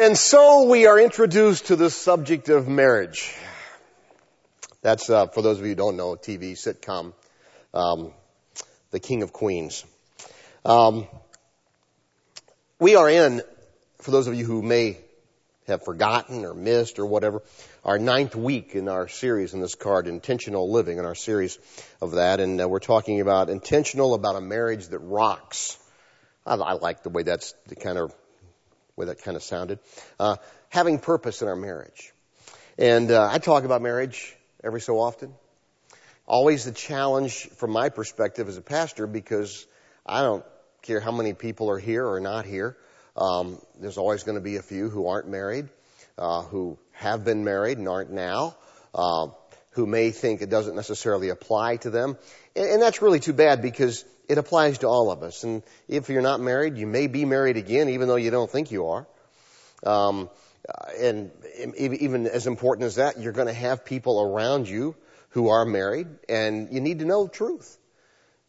And so we are introduced to the subject of marriage. That's, uh, for those of you who don't know, TV sitcom, um, The King of Queens. Um, we are in, for those of you who may have forgotten or missed or whatever, our ninth week in our series in this card, Intentional Living, in our series of that. And uh, we're talking about intentional, about a marriage that rocks. I, I like the way that's the kind of way that kind of sounded. Uh, having purpose in our marriage. And uh, I talk about marriage every so often. Always the challenge from my perspective as a pastor because I don't care how many people are here or not here. Um, there's always going to be a few who aren't married, uh, who have been married and aren't now, uh, who may think it doesn't necessarily apply to them. And, and that's really too bad because it applies to all of us. And if you're not married, you may be married again, even though you don't think you are. Um, and even as important as that, you're going to have people around you who are married, and you need to know truth.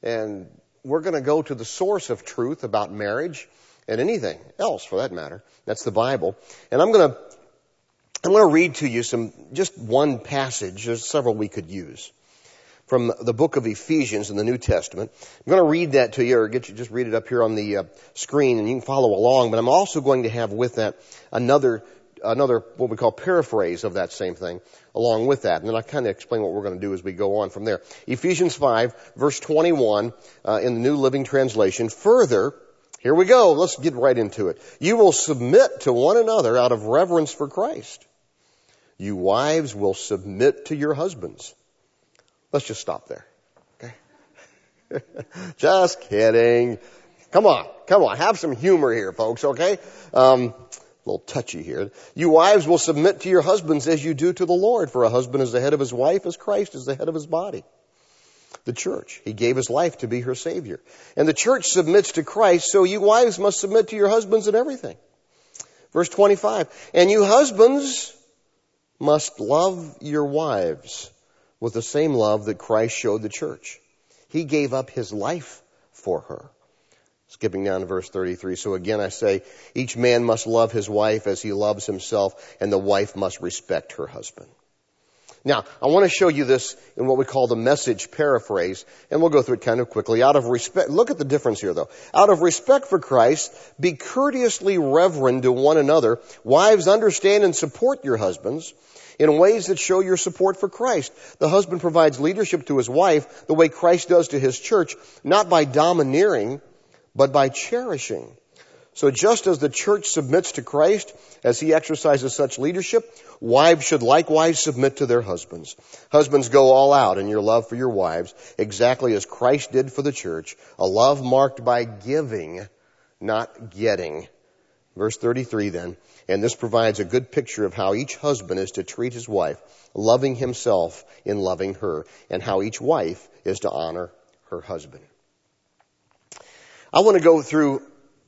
And we're going to go to the source of truth about marriage and anything else for that matter. That's the Bible. And I'm going to I'm going to read to you some just one passage. There's several we could use from the book of Ephesians in the New Testament. I'm going to read that to you, or get you just read it up here on the uh, screen, and you can follow along. But I'm also going to have with that another another what we call paraphrase of that same thing along with that, and then I'll kind of explain what we're going to do as we go on from there. Ephesians 5, verse 21, uh, in the New Living Translation. Further, here we go. Let's get right into it. You will submit to one another out of reverence for Christ. You wives will submit to your husbands Let's just stop there. Okay? just kidding. Come on, come on, have some humor here, folks, okay? Um, a little touchy here. You wives will submit to your husbands as you do to the Lord, for a husband is the head of his wife as Christ is the head of his body. The church. He gave his life to be her savior. And the church submits to Christ, so you wives must submit to your husbands in everything. Verse 25. And you husbands must love your wives with the same love that Christ showed the church. He gave up his life for her. Skipping down to verse 33. So again I say, each man must love his wife as he loves himself, and the wife must respect her husband. Now, I want to show you this in what we call the message paraphrase, and we'll go through it kind of quickly. Out of respect, look at the difference here though. Out of respect for Christ, be courteously reverent to one another. Wives, understand and support your husbands in ways that show your support for Christ. The husband provides leadership to his wife the way Christ does to his church, not by domineering, but by cherishing. So just as the church submits to Christ as he exercises such leadership, wives should likewise submit to their husbands. Husbands go all out in your love for your wives, exactly as Christ did for the church, a love marked by giving, not getting. Verse 33 then, and this provides a good picture of how each husband is to treat his wife, loving himself in loving her, and how each wife is to honor her husband. I want to go through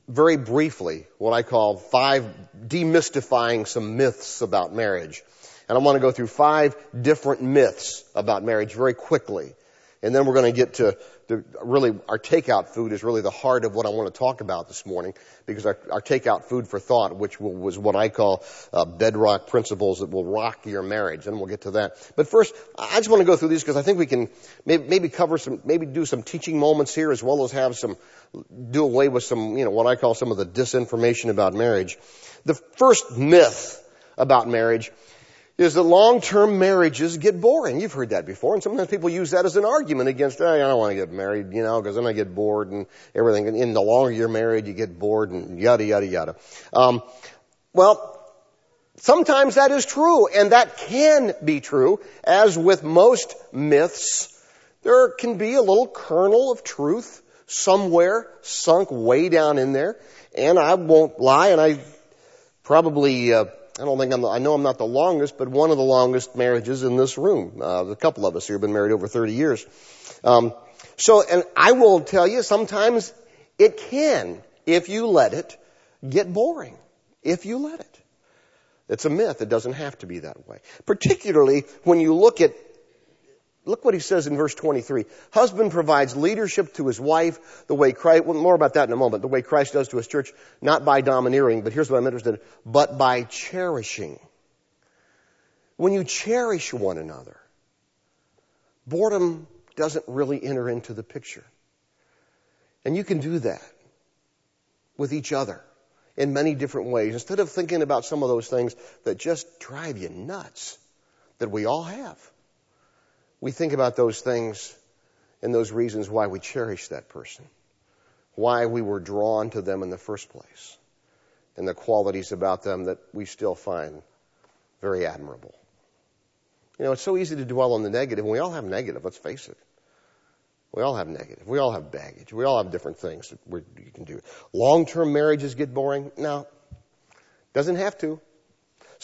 very briefly what I call five demystifying some myths about marriage. And I want to go through five different myths about marriage very quickly. And then we're going to get to the, really our takeout food is really the heart of what I want to talk about this morning because our, our takeout food for thought, which was what I call uh, bedrock principles that will rock your marriage, and we'll get to that. But first, I just want to go through these because I think we can maybe, maybe cover some, maybe do some teaching moments here as well as have some, do away with some, you know, what I call some of the disinformation about marriage. The first myth about marriage is that long-term marriages get boring. You've heard that before, and sometimes people use that as an argument against, oh, I don't want to get married, you know, because then I get bored and everything. And in the longer you're married, you get bored and yada, yada, yada. Um, well, sometimes that is true, and that can be true. As with most myths, there can be a little kernel of truth somewhere sunk way down in there. And I won't lie, and I probably, uh, I don't think I'm, the, I know I'm not the longest, but one of the longest marriages in this room. Uh, a couple of us here have been married over 30 years. Um, so, and I will tell you, sometimes it can, if you let it, get boring. If you let it. It's a myth. It doesn't have to be that way. Particularly when you look at Look what he says in verse 23. Husband provides leadership to his wife the way Christ, well, more about that in a moment, the way Christ does to his church, not by domineering, but here's what I'm interested in, but by cherishing. When you cherish one another, boredom doesn't really enter into the picture. And you can do that with each other in many different ways. Instead of thinking about some of those things that just drive you nuts that we all have, we think about those things and those reasons why we cherish that person, why we were drawn to them in the first place, and the qualities about them that we still find very admirable. You know, it's so easy to dwell on the negative, and we all have negative, let's face it. We all have negative. We all have baggage. We all have different things that we you can do. Long-term marriages get boring? No. Doesn't have to.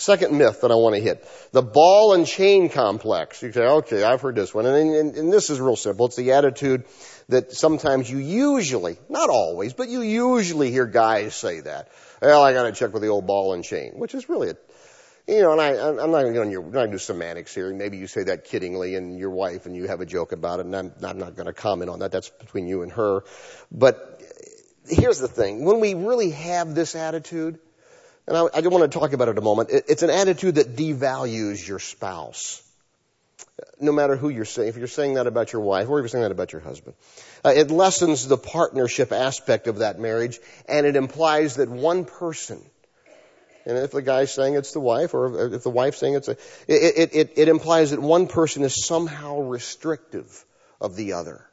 Second myth that I want to hit. The ball and chain complex. You say, okay, I've heard this one. And, and, and this is real simple. It's the attitude that sometimes you usually, not always, but you usually hear guys say that. Well, I gotta check with the old ball and chain, which is really a you know, and I, I'm to not going to do semantics here. Maybe you say that kiddingly and your wife and you have a joke about it and I'm, I'm not going to comment on that. That's between you and her. But here's the thing. When we really have this attitude, and I, I want to talk about it a moment, it, it's an attitude that devalues your spouse. No matter who you're saying, if you're saying that about your wife or if you're saying that about your husband. Uh, it lessens the partnership aspect of that marriage and it implies that one person and if the guy's saying it's the wife, or if the wife's saying it's a, it, it, it implies that one person is somehow restrictive of the other.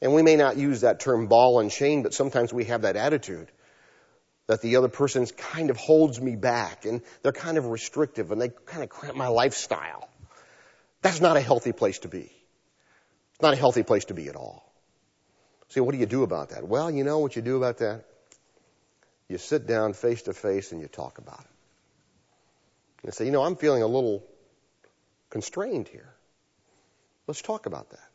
And we may not use that term ball and chain, but sometimes we have that attitude that the other person kind of holds me back and they're kind of restrictive and they kind of cramp my lifestyle. That's not a healthy place to be. It's not a healthy place to be at all. See, what do you do about that? Well, you know what you do about that? you sit down face to face and you talk about it. And say, you know, I'm feeling a little constrained here. Let's talk about that.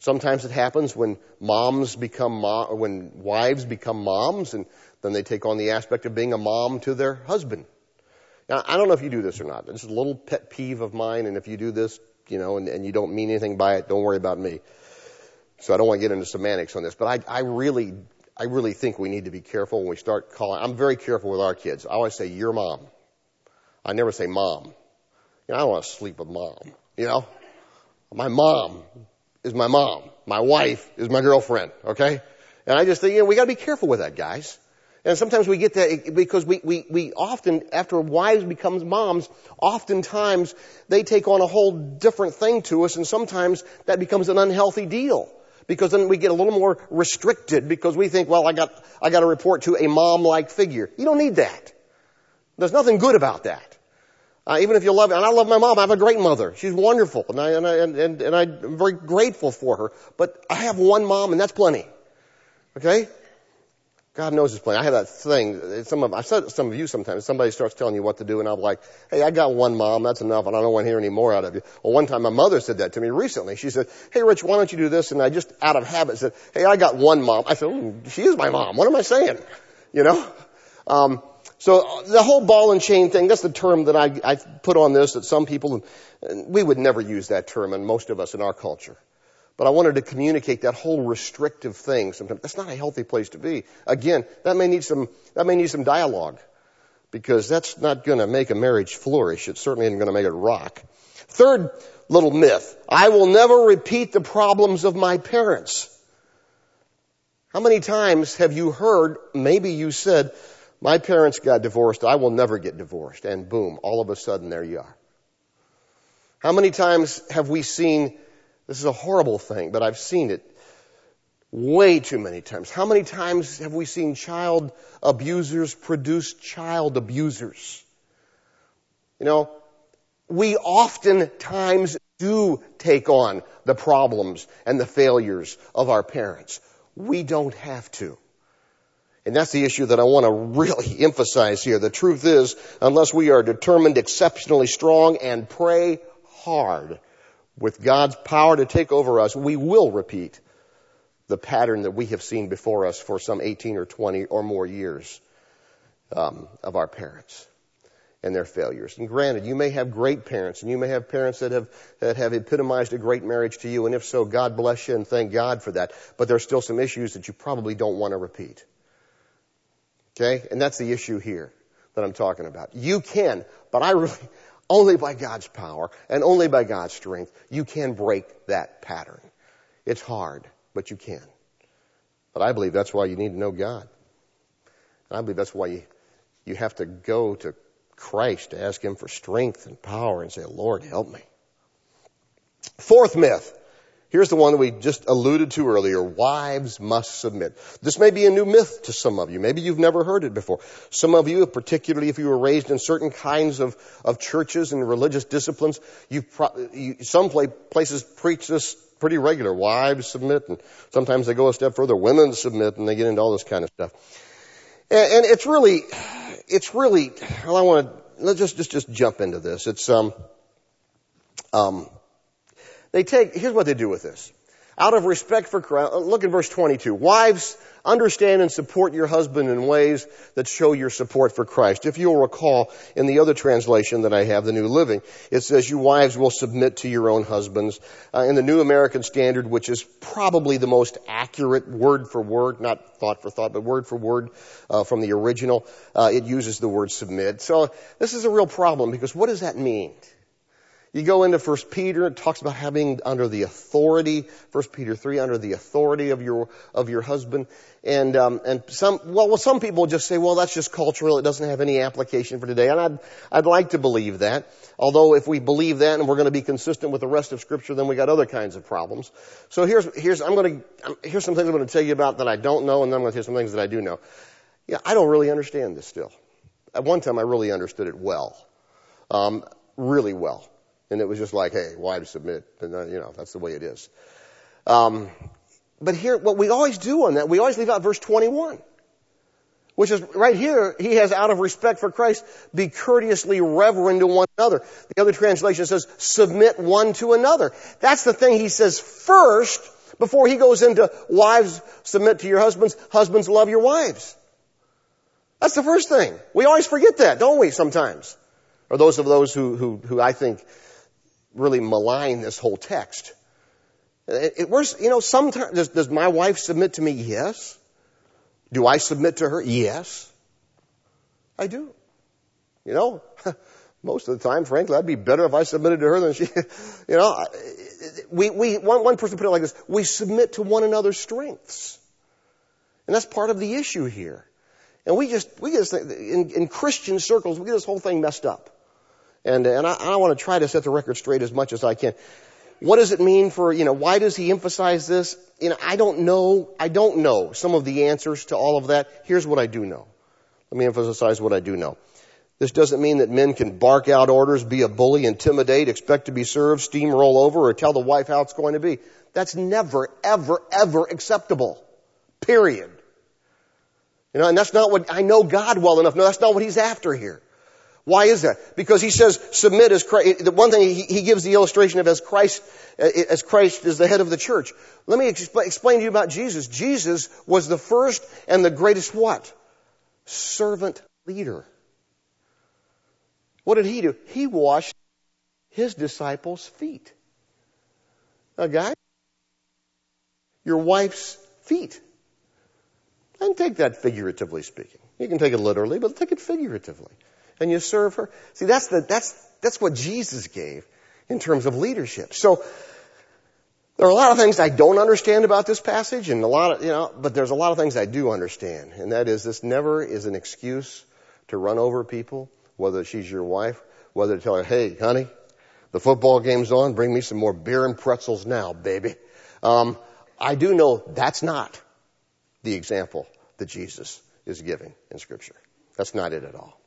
Sometimes it happens when moms become mom, when wives become moms and then they take on the aspect of being a mom to their husband. Now, I don't know if you do this or not. This is a little pet peeve of mine, and if you do this, you know, and, and you don't mean anything by it, don't worry about me. So I don't want to get into semantics on this, but I, I really I really think we need to be careful when we start calling. I'm very careful with our kids. I always say your mom. I never say mom. You know, I don't want to sleep with mom. You know, my mom is my mom. My wife is my girlfriend. Okay, and I just think you know we got to be careful with that, guys. And sometimes we get that because we, we, we often, after wives becomes moms, oftentimes they take on a whole different thing to us and sometimes that becomes an unhealthy deal because then we get a little more restricted because we think, well, I got, I got to report to a mom-like figure. You don't need that. There's nothing good about that. Uh, even if you love, and I love my mom, I have a great mother. She's wonderful, and I, and I, and, and, and I'm very grateful for her. But I have one mom, and that's plenty. Okay? God knows it's plenty. I have that thing. Some of I said some of you sometimes. Somebody starts telling you what to do, and I'm like, "Hey, I got one mom. That's enough. I don't want to hear any more out of you." Well, one time my mother said that to me recently. She said, "Hey, Rich, why don't you do this?" And I just out of habit said, "Hey, I got one mom." I said, "She is my mom. What am I saying?" You know. Um, so uh, the whole ball and chain thing, that's the term that I, I put on this that some people, we would never use that term and most of us in our culture. But I wanted to communicate that whole restrictive thing. Sometimes that's not a healthy place to be. Again, that may need some that may need some dialogue because that's not going to make a marriage flourish. It certainly isn't going to make it rock. Third little myth: I will never repeat the problems of my parents. How many times have you heard? Maybe you said, "My parents got divorced. I will never get divorced," and boom, all of a sudden there you are. How many times have we seen this is a horrible thing, but I've seen it way too many times. How many times have we seen child abusers produce child abusers? You know, we oftentimes do take on the problems and the failures of our parents. We don't have to. And that's the issue that I want to really emphasize here. The truth is, unless we are determined, exceptionally strong, and pray hard, with God's power to take over us, we will repeat the pattern that we have seen before us for some 18 or 20 or more years um, of our parents. and their failures. And granted, you may have great parents, and you may have parents that have that have epitomized a great marriage to you, and if so, God bless you and thank God for that. But there's still some issues that you probably don't want to repeat. Okay? And that's the issue here that I'm talking about. You can, but I really only by God's power and only by God's strength, you can break that pattern. It's hard, but you can. But I believe that's why you need to know God. And I believe that's why you, you have to go to Christ to ask Him for strength and power and say, Lord, help me. Fourth myth. Here's the one that we just alluded to earlier. Wives must submit. This may be a new myth to some of you. Maybe you've never heard it before. Some of you, particularly if you were raised in certain kinds of, of churches and religious disciplines, you've pro- you, some places preach this pretty regular. Wives submit, and sometimes they go a step further. Women submit, and they get into all this kind of stuff. And, and it's really, it's really, well, I want to, let's just, just, just jump into this. It's, um, um, they take, here's what they do with this. Out of respect for Christ, look at verse 22. Wives, understand and support your husband in ways that show your support for Christ. If you'll recall, in the other translation that I have, the New Living, it says, you wives will submit to your own husbands. Uh, in the New American Standard, which is probably the most accurate word for word, not thought for thought, but word for word uh, from the original, uh, it uses the word submit. So this is a real problem because what does that mean? You go into 1 Peter, it talks about having under the authority, 1 Peter 3, under the authority of your, of your husband. And, um, and some, well, well, some people just say, well, that's just cultural. It doesn't have any application for today. And I'd, I'd like to believe that. Although if we believe that and we're going to be consistent with the rest of scripture, then we got other kinds of problems. So here's, here's, I'm going to, here's some things I'm going to tell you about that I don't know, and then I'm going to tell you some things that I do know. Yeah, I don't really understand this still. At one time I really understood it well. Um, really well. And it was just like, hey, wives submit? And, uh, you know, that's the way it is. Um, but here, what we always do on that, we always leave out verse 21. Which is right here, he has out of respect for Christ, be courteously reverent to one another. The other translation says, submit one to another. That's the thing he says first, before he goes into wives, submit to your husbands, husbands, love your wives. That's the first thing. We always forget that, don't we, sometimes? Or those of those who, who, who I think really malign this whole text. It, it, where's, you know, sometimes, does, does my wife submit to me? Yes. Do I submit to her? Yes. I do. You know, most of the time, frankly, I'd be better if I submitted to her than she, you know, we, we, one, one person put it like this, we submit to one another's strengths. And that's part of the issue here. And we just, we just, in, in Christian circles, we get this whole thing messed up. And, and I, I want to try to set the record straight as much as I can. What does it mean for, you know, why does he emphasize this? You know, I don't know, I don't know some of the answers to all of that. Here's what I do know. Let me emphasize what I do know. This doesn't mean that men can bark out orders, be a bully, intimidate, expect to be served, steamroll over, or tell the wife how it's going to be. That's never, ever, ever acceptable. Period. You know, and that's not what, I know God well enough. No, that's not what he's after here. Why is that? Because he says submit as Christ. The one thing he, he gives the illustration of as Christ, uh, as Christ is the head of the church. Let me expl- explain to you about Jesus. Jesus was the first and the greatest what? Servant leader. What did he do? He washed his disciples' feet. A guy, your wife's feet. And take that figuratively speaking. You can take it literally, but take it figuratively and you serve her. See, that's the, that's, that's what Jesus gave in terms of leadership. So, there are a lot of things I don't understand about this passage and a lot of, you know, but there's a lot of things I do understand. And that is this never is an excuse to run over people, whether she's your wife, whether to tell her, hey, honey, the football game's on, bring me some more beer and pretzels now, baby. Um, I do know that's not the example that Jesus is giving in scripture. That's not it at all.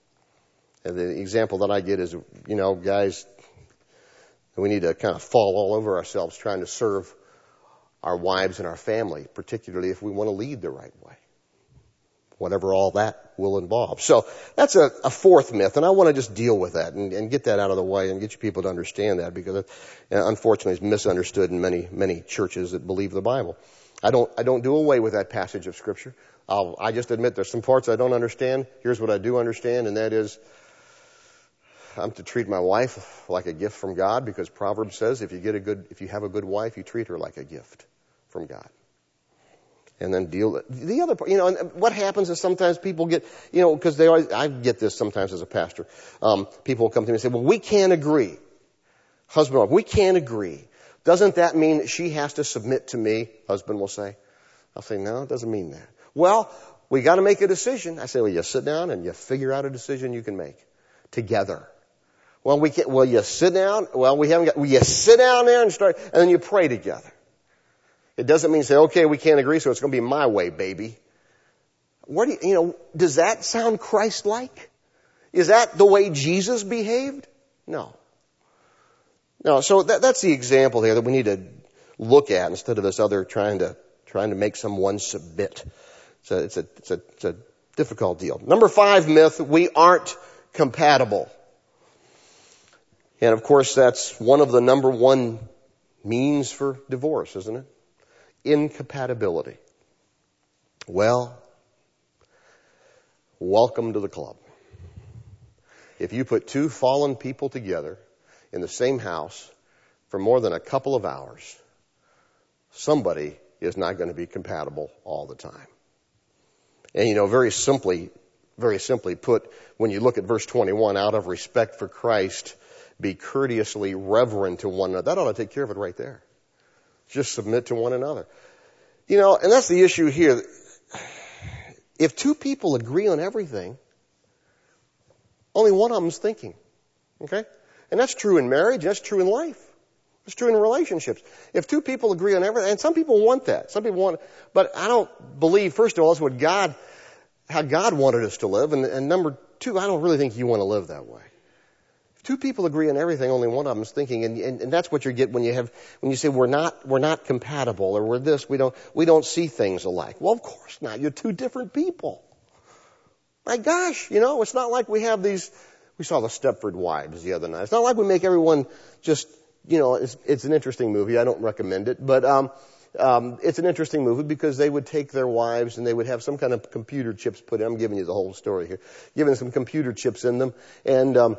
And the example that I get is, you know, guys, we need to kind of fall all over ourselves trying to serve our wives and our family, particularly if we want to lead the right way. Whatever all that will involve. So that's a, a fourth myth, and I want to just deal with that and, and, get that out of the way and get you people to understand that because it, unfortunately it's misunderstood in many, many churches that believe the Bible. I don't, I don't do away with that passage of scripture. I'll, I just admit there's some parts I don't understand. Here's what I do understand, and that is I'm to treat my wife like a gift from God because Proverbs says if you get a good, if you have a good wife, you treat her like a gift from God. And then deal the other part, you know, and what happens is sometimes people get, you know, because they always, I get this sometimes as a pastor. Um, people will come to me and say, well, we can't agree. Husband, wife, we can't agree. Doesn't that mean that she has to submit to me? Husband will say. I'll say, no, it doesn't mean that. Well, we got to make a decision. I say, well, you sit down and you figure out a decision you can make together. Well, we can, well, you sit down. Well, we haven't got, well, you sit down there and start, and then you pray together. It doesn't mean say, okay, we can't agree, so it's going to be my way, baby. What do you, you know, does that sound Christ-like? Is that the way Jesus behaved? No. No, so that, that's the example there that we need to look at instead of this other trying to, trying to make someone submit. A, it's a, it's a, it's a difficult deal. Number five myth, we aren't compatible. And of course that's one of the number one means for divorce, isn't it? incompatibility. Well, welcome to the club. If you put two fallen people together in the same house for more than a couple of hours, somebody is not going to be compatible all the time. And you know, very simply, very simply put, when you look at verse 21, out of respect for Christ, be courteously reverent to one another. That ought to take care of it right there. Just submit to one another. You know, and that's the issue here. If two people agree on everything, only one of them's thinking. Okay? And that's true in marriage, that's true in life. It's true in relationships. If two people agree on everything, and some people want that. Some people want, but I don't believe, first of all, that's what God, how God wanted us to live. And, and number two, I don't really think you want to live that way two people agree on everything, only one of them is thinking, and, and, and, that's what you get when you have when you say we're not we're not compatible or we're this we don't we don't see things alike. Well, of course not. You're two different people. My gosh, you know, it's not like we have these. We saw the Stepford Wives the other night. It's not like we make everyone just you know. It's it's an interesting movie. I don't recommend it, but um, um, it's an interesting movie because they would take their wives and they would have some kind of computer chips put in. I'm giving you the whole story here, giving some computer chips in them and. Um,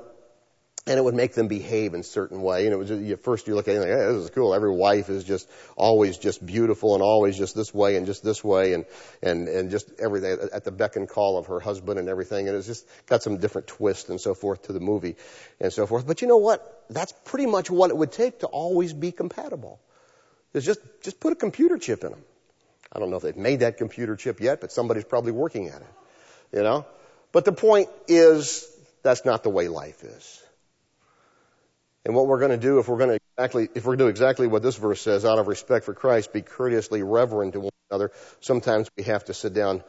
and it would make them behave in a certain way. And it was just, at first you look at it and like, hey, this is cool. Every wife is just always just beautiful and always just this way and just this way and and and just everything at the beck and call of her husband and everything. And it's just got some different twist and so forth to the movie and so forth. But you know what? That's pretty much what it would take to always be compatible. Is just just put a computer chip in them. I don't know if they've made that computer chip yet, but somebody's probably working at it. You know. But the point is, that's not the way life is. And what we're going to do if we're going to exactly, if we're going to do exactly what this verse says, out of respect for Christ, be courteously reverent to one another, sometimes we have to sit down,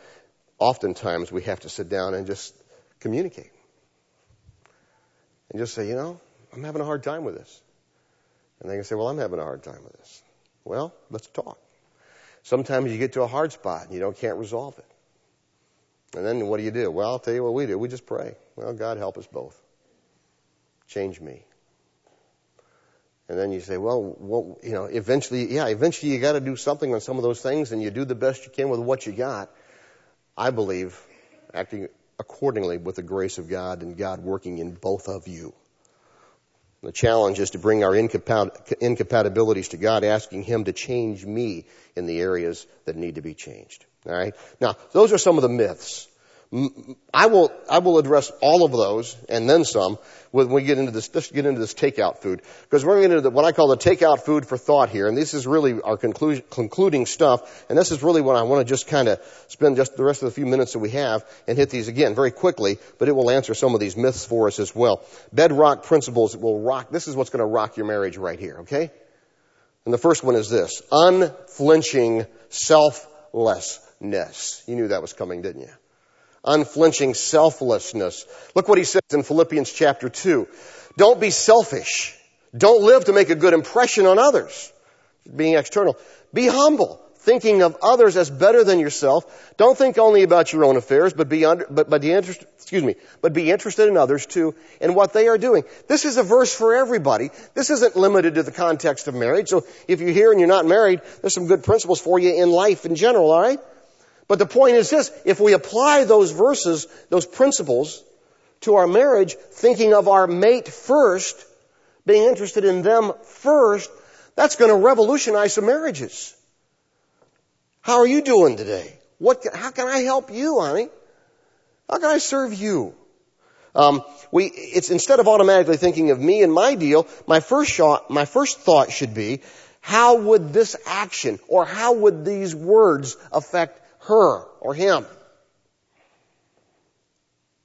oftentimes we have to sit down and just communicate. And just say, you know, I'm having a hard time with this. And they can say, well, I'm having a hard time with this. Well, let's talk. Sometimes you get to a hard spot and you don't can't resolve it. And then what do you do? Well, I'll tell you what we do. We just pray. Well, God help us both. Change me. And then you say, well, well, you know, eventually, yeah, eventually you got to do something on some of those things and you do the best you can with what you got. I believe acting accordingly with the grace of God and God working in both of you. The challenge is to bring our incompatibilities to God, asking Him to change me in the areas that need to be changed. Alright? Now, those are some of the myths. I will, I will address all of those and then some when we get into this, let's get into this takeout food. Because we're going to get into what I call the takeout food for thought here. And this is really our conclu- concluding stuff. And this is really what I want to just kind of spend just the rest of the few minutes that we have and hit these again very quickly, but it will answer some of these myths for us as well. Bedrock principles will rock, this is what's going to rock your marriage right here, okay? And the first one is this, unflinching selflessness. You knew that was coming, didn't you? Unflinching selflessness. Look what he says in Philippians chapter 2. Don't be selfish. Don't live to make a good impression on others, being external. Be humble, thinking of others as better than yourself. Don't think only about your own affairs, but be under, but, but be interested, excuse me, but be interested in others too and what they are doing. This is a verse for everybody. This isn't limited to the context of marriage. So if you're here and you're not married, there's some good principles for you in life in general, alright? But the point is this, if we apply those verses, those principles to our marriage thinking of our mate first, being interested in them first, that's going to revolutionize some marriages. How are you doing today? What, how can I help you, honey? How can I serve you? Um, we, it's instead of automatically thinking of me and my deal, my first shot, my first thought should be, how would this action or how would these words affect her or him?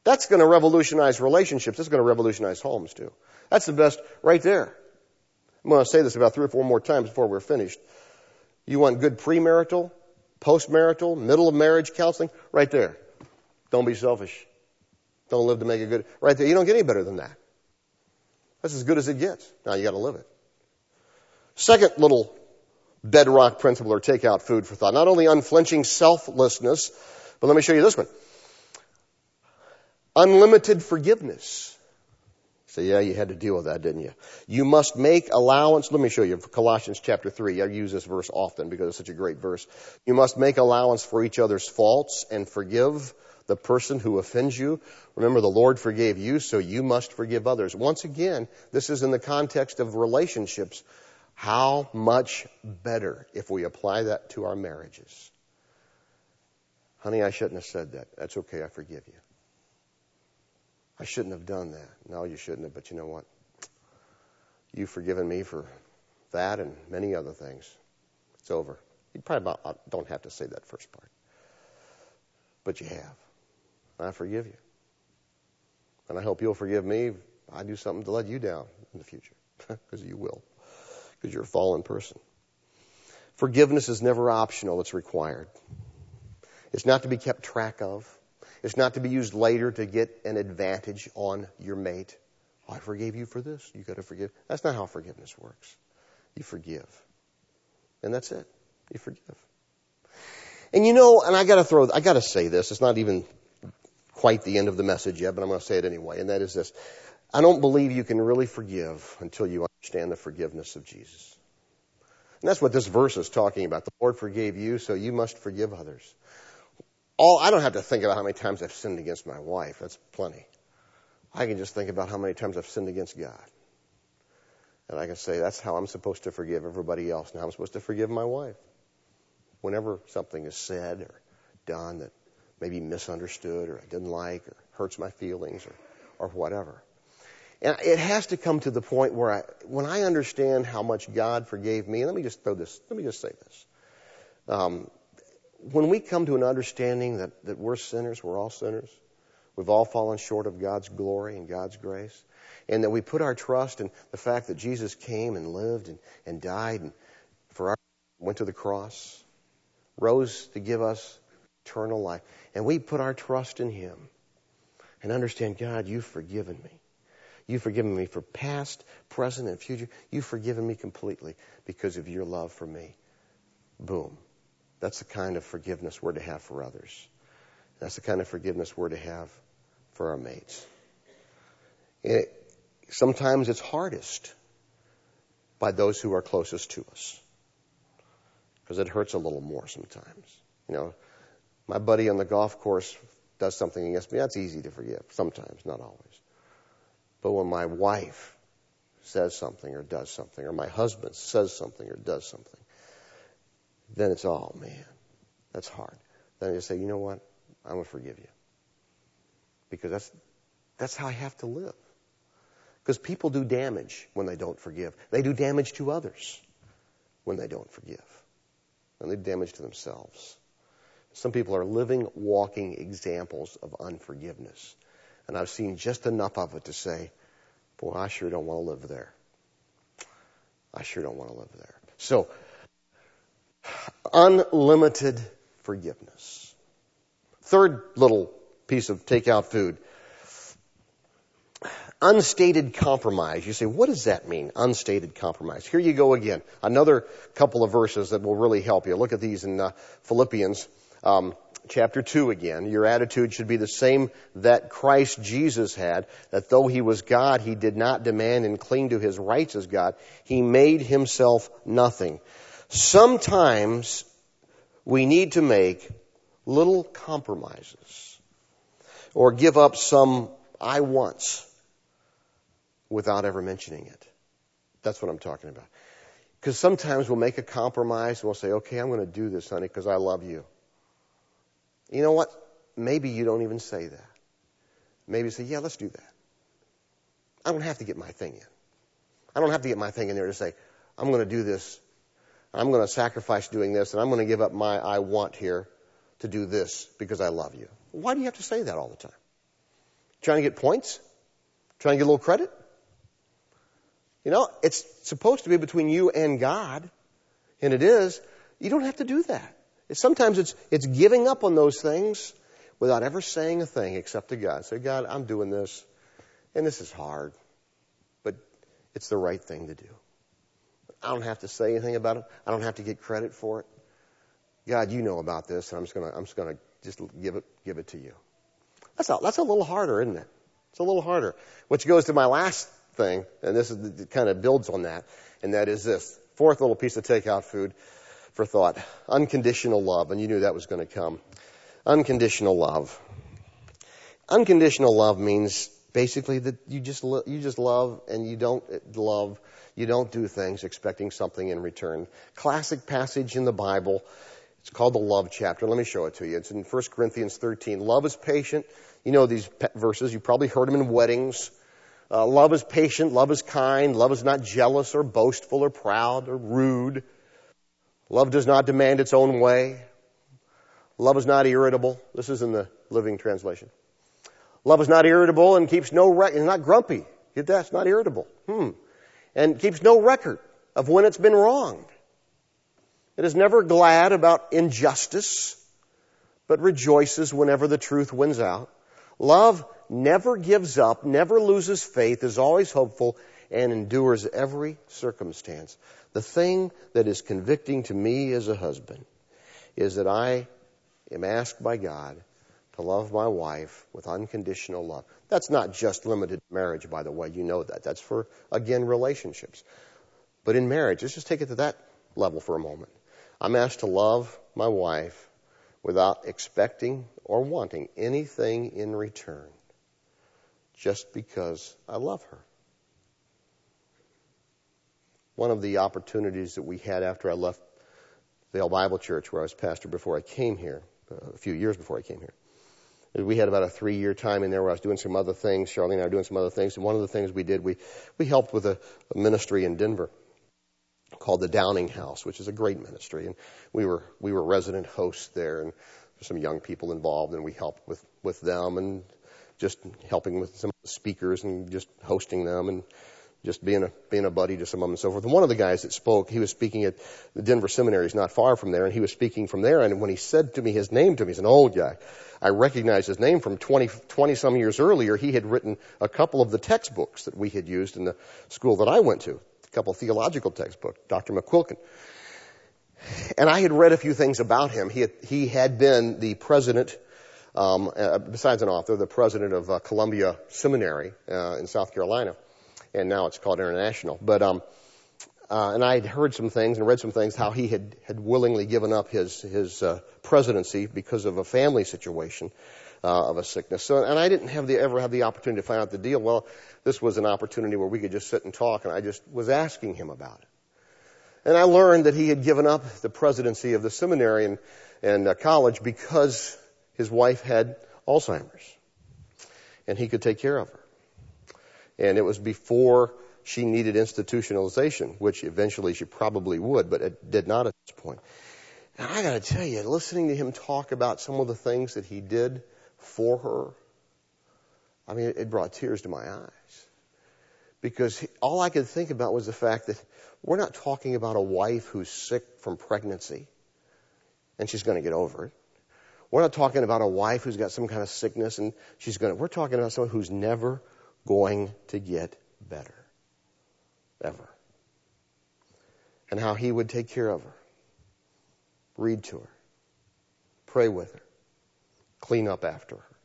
That's going to revolutionize relationships. That's going to revolutionize homes too. That's the best right there. I'm going to say this about three or four more times before we're finished. You want good premarital, postmarital, middle of marriage counseling? Right there. Don't be selfish. Don't live to make it good. Right there. You don't get any better than that. That's as good as it gets. Now you got to live it. Second little bedrock principle or take out food for thought. Not only unflinching selflessness, but let me show you this one. Unlimited forgiveness. So yeah, you had to deal with that, didn't you? You must make allowance. Let me show you Colossians chapter 3. I use this verse often because it's such a great verse. You must make allowance for each other's faults and forgive the person who offends you. Remember, the Lord forgave you, so you must forgive others. Once again, this is in the context of relationships. How much better if we apply that to our marriages? Honey, I shouldn't have said that. That's okay. I forgive you. I shouldn't have done that. No, you shouldn't have, but you know what? You've forgiven me for that and many other things. It's over. You probably uh, don't have to say that first part. But you have. I forgive you. And I hope you'll forgive me if I do something to let you down in the future. Because you will. Because you're a fallen person. Forgiveness is never optional, it's required. It's not to be kept track of. It's not to be used later to get an advantage on your mate. Oh, I forgave you for this. You got to forgive. That's not how forgiveness works. You forgive. And that's it. You forgive. And you know, and I gotta throw, I gotta say this, it's not even quite the end of the message yet, but I'm gonna say it anyway, and that is this. I don't believe you can really forgive until you understand the forgiveness of Jesus. And that's what this verse is talking about. The Lord forgave you, so you must forgive others all, I don't have to think about how many times I've sinned against my wife. That's plenty. I can just think about how many times I've sinned against God. And I can say, that's how I'm supposed to forgive everybody else. Now I'm supposed to forgive my wife. Whenever something is said or done that maybe misunderstood or I didn't like or hurts my feelings or, or whatever. And it has to come to the point where I, when I understand how much God forgave me, let me just throw this, let me just say this. Um, when we come to an understanding that, that we're sinners, we're all sinners, we've all fallen short of God's glory and God's grace, and that we put our trust in the fact that Jesus came and lived and, and died and for our went to the cross, rose to give us eternal life, and we put our trust in Him and understand, God, you've forgiven me. You've forgiven me for past, present, and future. You've forgiven me completely because of your love for me. Boom. That's the kind of forgiveness we're to have for others. That's the kind of forgiveness we're to have for our mates. It, sometimes it's hardest by those who are closest to us because it hurts a little more sometimes. You know, my buddy on the golf course does something against me. That's easy to forgive sometimes, not always. But when my wife says something or does something, or my husband says something or does something, then it's, oh man, that's hard. Then I just say, you know what? I'm going to forgive you. Because that's, that's how I have to live. Because people do damage when they don't forgive. They do damage to others when they don't forgive. And they do damage to themselves. Some people are living, walking examples of unforgiveness. And I've seen just enough of it to say, boy, I sure don't want to live there. I sure don't want to live there. So, unlimited forgiveness. Third little piece of takeout food. Unstated compromise. You say, what does that mean? Unstated compromise. Here you go again. Another couple of verses that will really help you. Look at these in uh, Philippians um, chapter 2 again. Your attitude should be the same that Christ Jesus had, that though he was God, he did not demand and cling to his rights as God. He made himself nothing. Sometimes we need to make little compromises or give up some I wants without ever mentioning it. That's what I'm talking about. Because sometimes we'll make a compromise and we'll say, okay, I'm going to do this, honey, because I love you. You know what? Maybe you don't even say that. Maybe you say, yeah, let's do that. I don't have to get my thing in. I don't have to get my thing in there to say, I'm going to do this. I'm going to sacrifice doing this, and I'm going to give up my I want here to do this because I love you. Why do you have to say that all the time? Trying to get points? Trying to get a little credit? You know, it's supposed to be between you and God, and it is. You don't have to do that. Sometimes it's, it's giving up on those things without ever saying a thing except to God. Say, God, I'm doing this, and this is hard, but it's the right thing to do. I don't have to say anything about it. I don't have to get credit for it. God, you know about this, and I'm just gonna, I'm just gonna just give it, give it to you. That's a, that's a little harder, isn't it? It's a little harder. Which goes to my last thing, and this is, kind of builds on that, and that is this. Fourth little piece of takeout food for thought. Unconditional love, and you knew that was going to come. Unconditional love. Unconditional love means basically that you just lo- you just love and you don't love you don't do things expecting something in return. Classic passage in the Bible. It's called the love chapter. Let me show it to you. It's in 1 Corinthians 13. Love is patient. You know these verses. You probably heard them in weddings. Uh, love is patient. Love is kind. Love is not jealous or boastful or proud or rude. Love does not demand its own way. Love is not irritable. This is in the Living Translation. Love is not irritable and keeps no record. It's not grumpy. Get that? It's not irritable. Hmm. And keeps no record of when it's been wronged. It is never glad about injustice, but rejoices whenever the truth wins out. Love never gives up, never loses faith, is always hopeful, and endures every circumstance. The thing that is convicting to me as a husband is that I am asked by God to love my wife with unconditional love. That's not just limited to marriage, by the way. You know that. That's for, again, relationships. But in marriage, let's just take it to that level for a moment. I'm asked to love my wife without expecting or wanting anything in return just because I love her. One of the opportunities that we had after I left Vail Bible Church, where I was pastor before I came here, uh, a few years before I came here, we had about a three year time in there where I was doing some other things. Charlene and I were doing some other things. And one of the things we did, we, we helped with a, a ministry in Denver called the Downing House, which is a great ministry. And we were, we were resident hosts there and there's some young people involved and we helped with, with them and just helping with some speakers and just hosting them and just being a being a buddy to some of them and so forth. And one of the guys that spoke, he was speaking at the Denver Seminary, is not far from there, and he was speaking from there. And when he said to me his name to me, he's an old guy. I recognized his name from 20, 20 some years earlier. He had written a couple of the textbooks that we had used in the school that I went to, a couple of theological textbooks, Dr. McQuilkin. And I had read a few things about him. He had, he had been the president um, uh, besides an author, the president of uh, Columbia Seminary uh, in South Carolina, and now it's called International. But um, uh, and I had heard some things and read some things how he had had willingly given up his his uh, presidency because of a family situation uh, of a sickness. So, and I didn't have the ever have the opportunity to find out the deal. Well, this was an opportunity where we could just sit and talk, and I just was asking him about it. And I learned that he had given up the presidency of the seminary and, and uh, college because his wife had Alzheimer's and he could take care of her. And it was before she needed institutionalization, which eventually she probably would, but it did not at this point. And I gotta tell you, listening to him talk about some of the things that he did for her, I mean, it brought tears to my eyes. Because all I could think about was the fact that we're not talking about a wife who's sick from pregnancy and she's going to get over it. We're not talking about a wife who's got some kind of sickness and she's going to, we're talking about someone who's never going to get better. Ever. And how he would take care of her. Read to her. Pray with her. Clean up after her.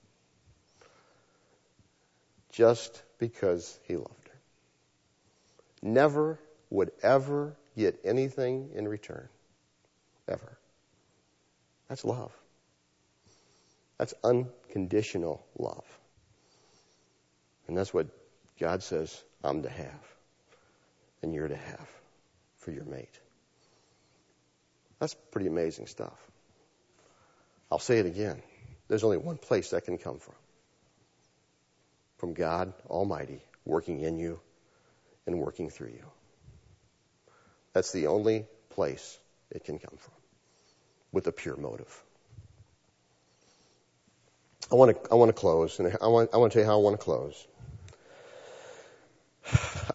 Just because he loved her. Never would ever get anything in return. Ever. That's love. That's unconditional love. And that's what God says I'm to have and you're to have for your mate. That's pretty amazing stuff. I'll say it again. There's only one place that can come from. From God Almighty working in you and working through you. That's the only place it can come from with a pure motive. I want to, I want to close, and I want, I want to tell you how I want to close.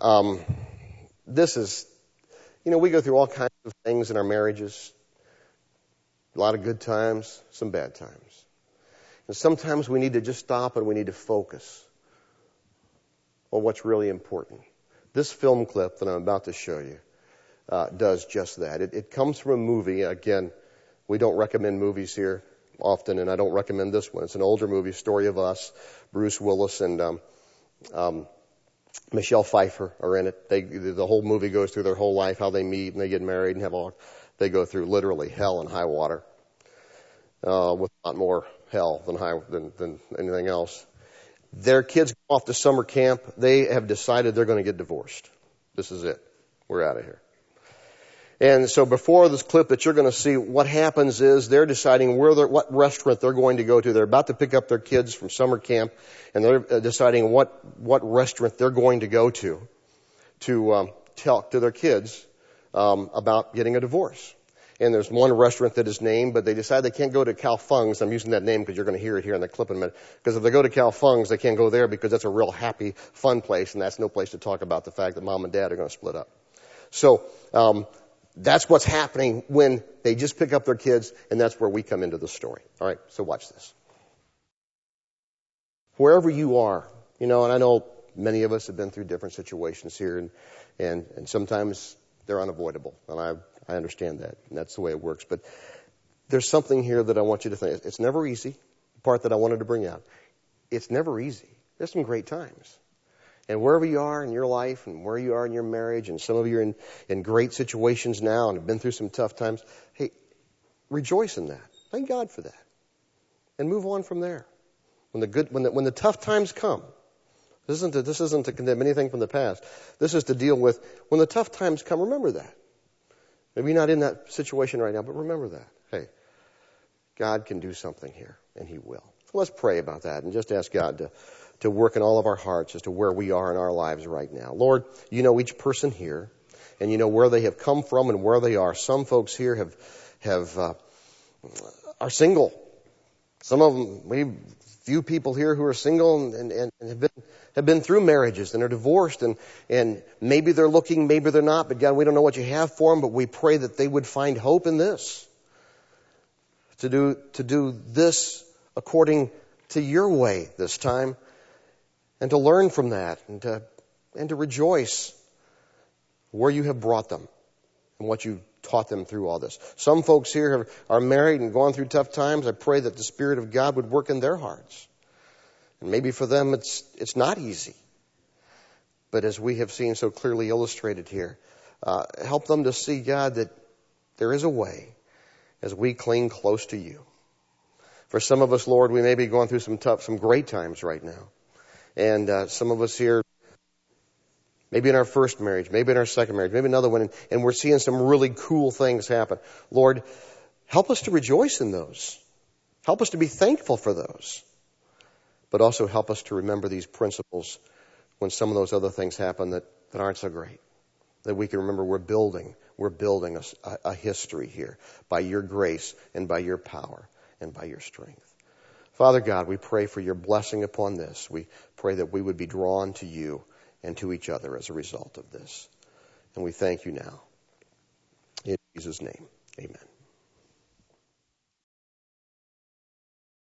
Um, this is, you know, we go through all kinds of things in our marriages. A lot of good times, some bad times. And sometimes we need to just stop and we need to focus on what's really important. This film clip that I'm about to show you uh, does just that. It, it comes from a movie. Again, we don't recommend movies here often, and I don't recommend this one. It's an older movie, Story of Us. Bruce Willis and um, um, Michelle Pfeiffer are in it. They, the whole movie goes through their whole life, how they meet and they get married and have all. They go through literally hell and high water, uh, with a lot more hell than high than, than anything else. Their kids go off to summer camp. They have decided they're going to get divorced. This is it. We're out of here. And so before this clip that you're going to see, what happens is they're deciding where they're, what restaurant they're going to go to. They're about to pick up their kids from summer camp, and they're uh, deciding what what restaurant they're going to go to to um, talk to their kids um, about getting a divorce. And there's one restaurant that is named, but they decide they can't go to Cal Fung's. I'm using that name because you're going to hear it here in the clip in a minute. Because if they go to Cal Fung's, they can't go there because that's a real happy, fun place, and that's no place to talk about the fact that mom and dad are going to split up. So um, that's what's happening when they just pick up their kids, and that's where we come into the story. All right, so watch this. Wherever you are, you know, and I know many of us have been through different situations here, and and, and sometimes they're unavoidable, and I I understand that, and that's the way it works. But there's something here that I want you to think. It's never easy. The part that I wanted to bring out. It's never easy. There's some great times. And wherever you are in your life and where you are in your marriage, and some of you are in, in great situations now and have been through some tough times, hey, rejoice in that. Thank God for that. And move on from there. When the good, when the, when the tough times come, this isn't, to, this isn't to condemn anything from the past. This is to deal with when the tough times come, remember that. Maybe you're not in that situation right now, but remember that. Hey, God can do something here, and He will. Let's pray about that and just ask God to to work in all of our hearts as to where we are in our lives right now. Lord, you know each person here, and you know where they have come from and where they are. Some folks here have have uh, are single. Some of them, we few people here who are single and, and, and have been have been through marriages and are divorced and and maybe they're looking, maybe they're not. But God, we don't know what you have for them, but we pray that they would find hope in this. To do to do this according to your way this time and to learn from that and to, and to rejoice where you have brought them and what you taught them through all this. Some folks here have, are married and gone through tough times. I pray that the Spirit of God would work in their hearts. And maybe for them it's, it's not easy. But as we have seen so clearly illustrated here, uh, help them to see, God, that there is a way as we cling close to you. For some of us, Lord, we may be going through some tough, some great times right now. And uh, some of us here, maybe in our first marriage, maybe in our second marriage, maybe another one, and, and we're seeing some really cool things happen. Lord, help us to rejoice in those. Help us to be thankful for those. But also help us to remember these principles when some of those other things happen that, that aren't so great. That we can remember we're building, we're building a, a history here by your grace and by your power and by your strength. Father God, we pray for your blessing upon this. We pray that we would be drawn to you and to each other as a result of this. And we thank you now. In Jesus' name, amen.